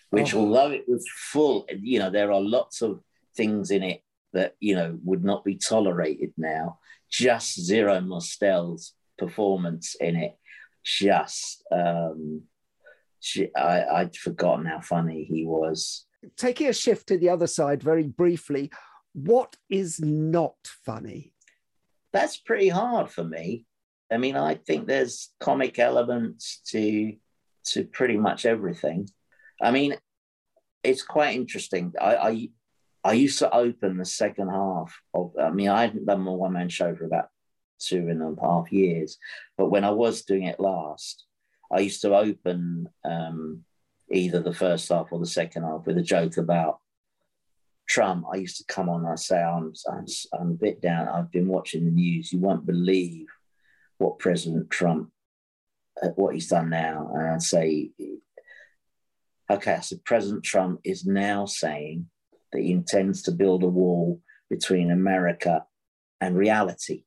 which Oh. although it was full, you know, there are lots of things in it that you know would not be tolerated now. Just Zero Mostel's performance in it, just um, she, I, I'd forgotten how funny he was. Taking a shift to the other side very briefly, what is not funny? That's pretty hard for me. I mean, I think there's comic elements to to pretty much everything. I mean, it's quite interesting. I, I I used to open the second half of. I mean, I hadn't done my one man show for about two and a half years, but when I was doing it last, I used to open um, either the first half or the second half with a joke about Trump. I used to come on and I say, I'm, I'm, I'm a bit down. I've been watching the news. You won't believe what President Trump, uh, what he's done now. And I'd say, okay, so President Trump is now saying that he intends to build a wall between America and reality.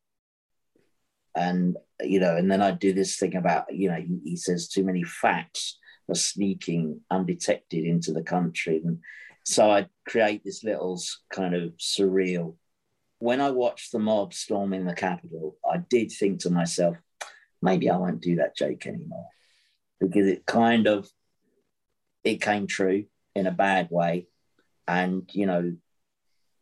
And, you know, and then I do this thing about, you know, he, he says too many facts are sneaking undetected into the country. And so I create this little kind of surreal. When I watched the mob storming the Capitol, I did think to myself, maybe I won't do that joke anymore because it kind of it came true in a bad way, and you know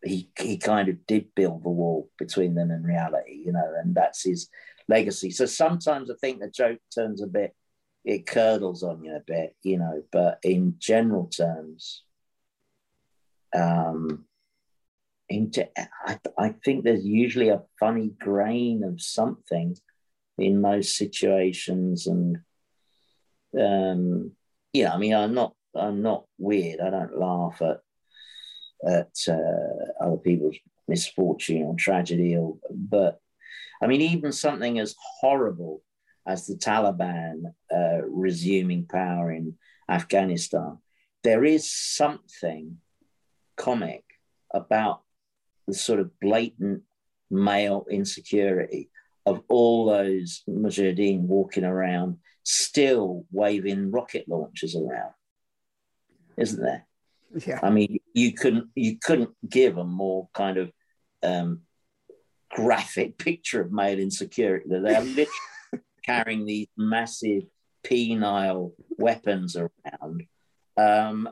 he he kind of did build the wall between them and reality, you know, and that's his legacy. So sometimes I think the joke turns a bit, it curdles on you a bit, you know, but in general terms, um, in ge- I, I think there's usually a funny grain of something in most situations, and um, yeah, I mean, I'm not I'm not weird. I don't laugh at at uh, other people's misfortune or tragedy, or but I mean, even something as horrible as the Taliban uh, resuming power in Afghanistan, there is something comic about the sort of blatant male insecurity of all those mujahideen walking around, still waving rocket launchers around. isn't there? Yeah. I mean, you couldn't you couldn't give a more kind of um, graphic picture of male insecurity. That they are literally carrying these massive penile weapons around. Um,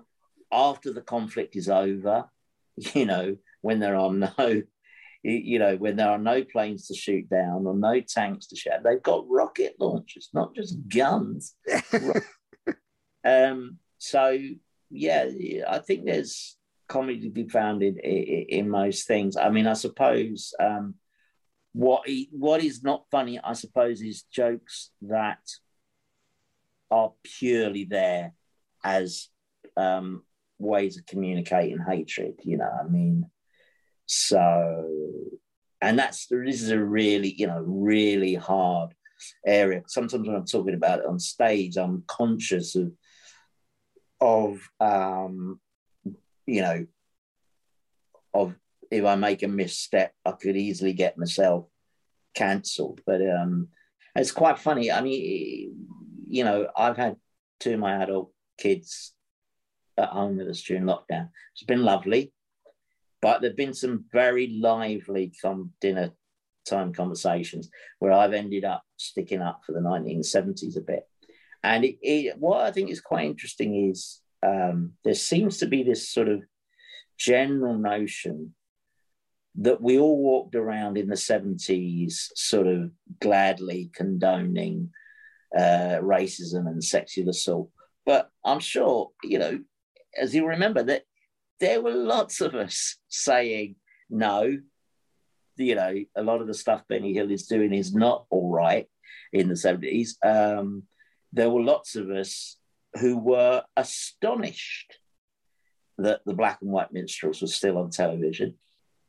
after the conflict is over, you know, when there are no, you know, when there are no planes to shoot down or no tanks to shoot, they've got rocket launchers, not just guns. um, so yeah, I think there's comedy to be found in in, in most things. I mean, I suppose um, what what is not funny, I suppose, is jokes that are purely there as um, ways of communicating hatred. You know, I mean, so and that's this is a really you know really hard area. Sometimes when I'm talking about it on stage, I'm conscious of of um, you know of if I make a misstep, I could easily get myself cancelled. But um, it's quite funny. I mean, you know, I've had two of my adult kids at home with us during lockdown. It's been lovely, but there've been some very lively come dinner time conversations where I've ended up sticking up for the 1970s a bit. And it, it, what I think is quite interesting is um, there seems to be this sort of general notion that we all walked around in the 70s sort of gladly condoning uh, racism and sexual assault. But I'm sure, you know, as you remember, that there were lots of us saying, no, you know, a lot of the stuff Benny Hill is doing is not all right in the 70s. Um, there were lots of us who were astonished that the black and white minstrels were still on television.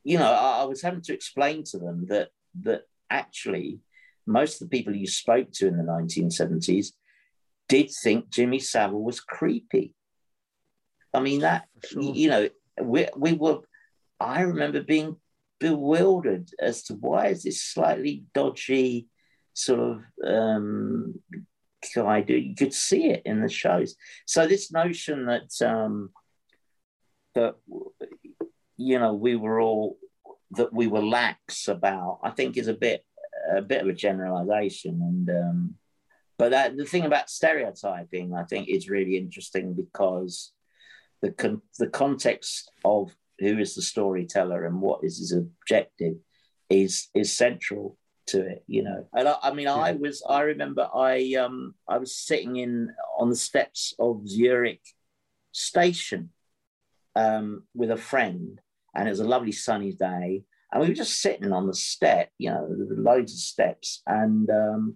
You know, I, I was having to explain to them that that actually most of the people you spoke to in the 1970s did think Jimmy Savile was creepy. I mean, that, sure. you know, we, we were, I remember being bewildered as to why is this slightly dodgy sort of um, guy do you could see it in the shows so this notion that um that you know we were all that we were lax about i think is a bit a bit of a generalization and um but that the thing about stereotyping i think is really interesting because the con- the context of who is the storyteller and what is his objective is is central to it, you know. And I, I mean, yeah. I was, I remember I, um, I was sitting in on the steps of Zurich station um, with a friend, and it was a lovely sunny day, and we were just sitting on the step, you know, loads of steps, and um,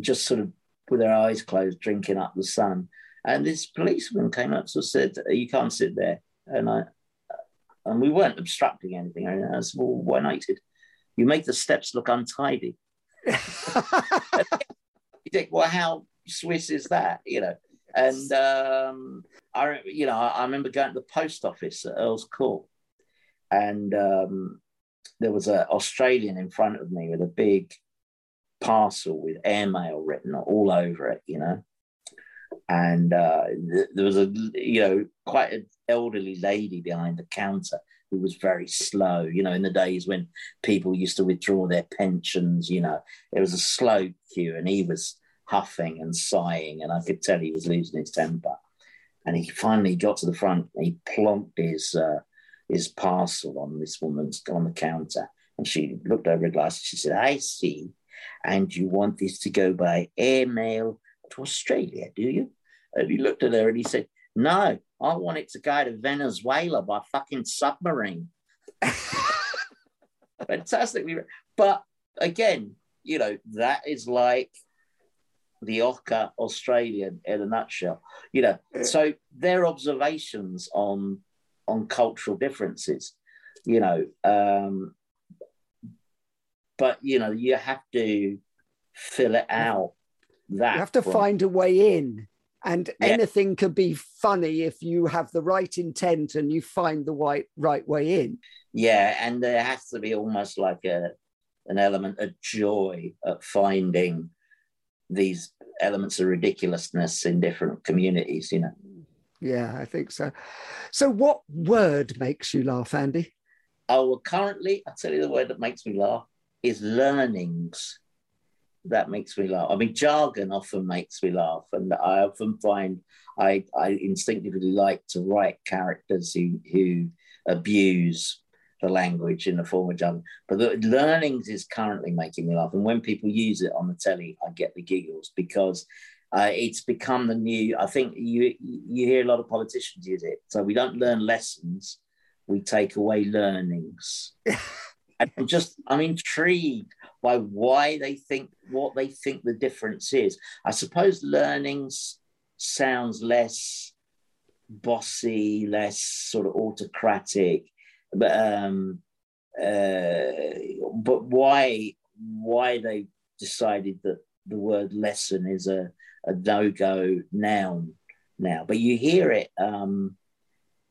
just sort of with our eyes closed, drinking up the sun. And this policeman came up and said, "You can't sit there," and I. And we weren't obstructing anything. I said, "Well, why not?" You make the steps look untidy. you think, well, how Swiss is that? You know, and um, I, you know, I, remember going to the post office at Earl's Court, and um, there was an Australian in front of me with a big parcel with airmail written all over it, you know. And uh, th- there was a, you know, quite an elderly lady behind the counter who was very slow. You know, in the days when people used to withdraw their pensions, you know, it was a slow queue, and he was huffing and sighing, and I could tell he was losing his temper. And he finally got to the front. And he plonked his uh, his parcel on this woman's on the counter, and she looked over her glass. And she said, "I see, and you want this to go by airmail to Australia, do you?" And he looked at her and he said, "No, I want it to go to Venezuela by fucking submarine. Fantastic. But again, you know, that is like the Ocker Australian in a nutshell. You know, so their observations on on cultural differences, you know, um, but you know, you have to fill it out. That you have to find a way in and yeah. anything can be funny if you have the right intent and you find the right right way in yeah and there has to be almost like a an element of joy at finding these elements of ridiculousness in different communities you know Yeah, I think so. So, what word makes you laugh, Andy? Oh, well, currently, I tell you the word that makes me laugh is learnings. That makes me laugh. I mean, jargon often makes me laugh, and I often find I, I instinctively like to write characters who who abuse the language in the form of jargon. But the learnings is currently making me laugh, and when people use it on the telly, I get the giggles because uh, it's become the new. I think you you hear a lot of politicians use it. So we don't learn lessons, we take away learnings. I'm just I'm intrigued by why they think what they think the difference is. I suppose learning sounds less bossy, less sort of autocratic, but um, uh, but why why they decided that the word lesson is a, a no-go noun now. But you hear it, um,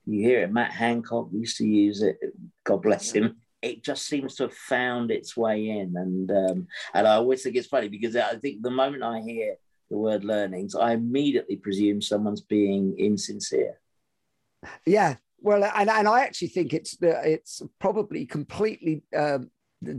you hear it. Matt Hancock used to use it. God bless him. It just seems to have found its way in, and um, and I always think it's funny because I think the moment I hear the word learnings, I immediately presume someone's being insincere. Yeah, well, and, and I actually think it's it's probably completely um,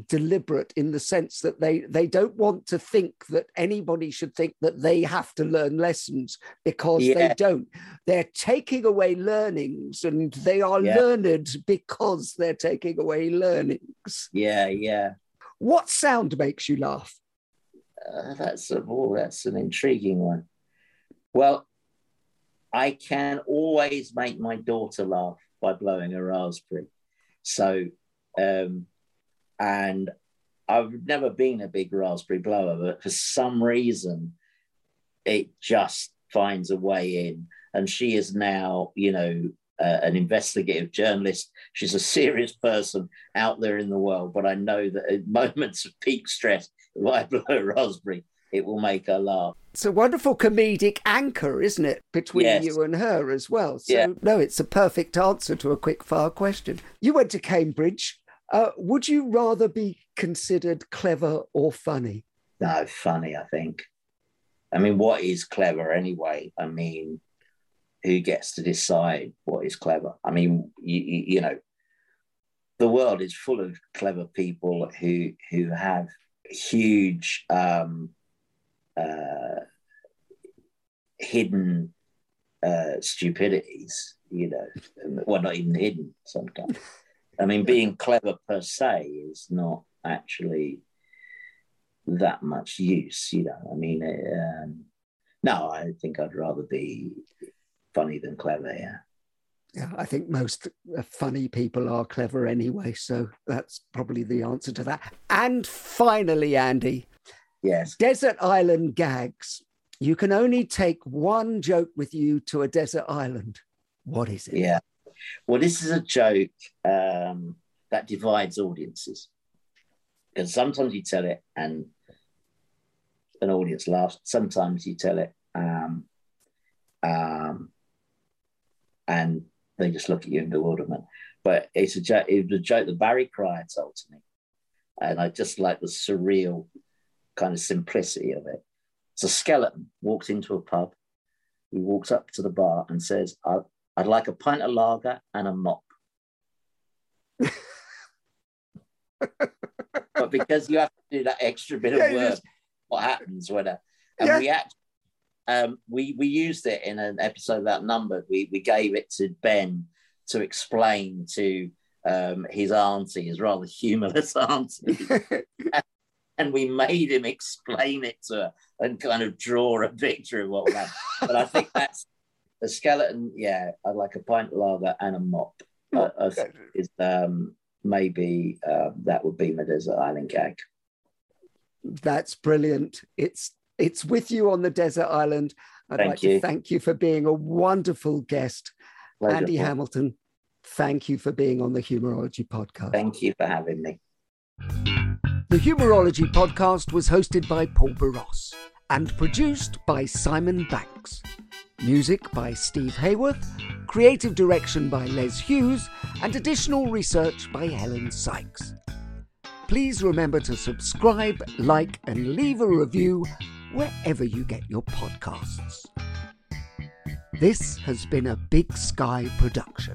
deliberate in the sense that they they don't want to think that anybody should think that they have to learn lessons because yeah. they don't. They're taking away learnings and they are yeah. learned because they're taking away learnings. Yeah yeah. What sound makes you laugh? Uh, that's a oh, that's an intriguing one. Well i can always make my daughter laugh by blowing a raspberry. So um and I've never been a big raspberry blower, but for some reason, it just finds a way in. And she is now, you know, uh, an investigative journalist. She's a serious person out there in the world. But I know that at moments of peak stress, if I blow a raspberry, it will make her laugh. It's a wonderful comedic anchor, isn't it, between yes. you and her as well? So, yeah. no, it's a perfect answer to a quick fire question. You went to Cambridge. Uh, would you rather be considered clever or funny? No, funny, I think. I mean, what is clever anyway? I mean, who gets to decide what is clever? I mean, you, you, you know, the world is full of clever people who who have huge um, uh, hidden uh, stupidities. You know, well, not even hidden sometimes. I mean, being clever per se is not actually that much use, you know. I mean, um, no, I think I'd rather be funny than clever, yeah. Yeah, I think most funny people are clever anyway, so that's probably the answer to that. And finally, Andy. Yes. Desert island gags. You can only take one joke with you to a desert island. What is it? Yeah. Well, this is a joke um, that divides audiences because sometimes you tell it and an audience laughs. Sometimes you tell it um, um, and they just look at you in bewilderment. But it's a joke. It was a joke that Barry Cryer told to me, and I just like the surreal kind of simplicity of it. A skeleton walks into a pub. He walks up to the bar and says, I'd like a pint of lager and a mop. but because you have to do that extra bit yeah, of work, just... what happens when a, and yeah. we actually um, we we used it in an episode of Outnumbered. We we gave it to Ben to explain to um, his auntie, his rather humorless auntie, and we made him explain it to her and kind of draw a picture of what was happening. But I think that's a skeleton, yeah, I'd like a pint of lager and a mop. Uh, uh, is um, maybe uh, that would be my desert island gag. That's brilliant. It's it's with you on the desert island. I'd thank like you. to thank you for being a wonderful guest, Pleasure. Andy Hamilton. Thank you for being on the Humourology podcast. Thank you for having me. The Humourology podcast was hosted by Paul Boross and produced by Simon Banks. Music by Steve Hayworth, creative direction by Les Hughes, and additional research by Helen Sykes. Please remember to subscribe, like, and leave a review wherever you get your podcasts. This has been a Big Sky production.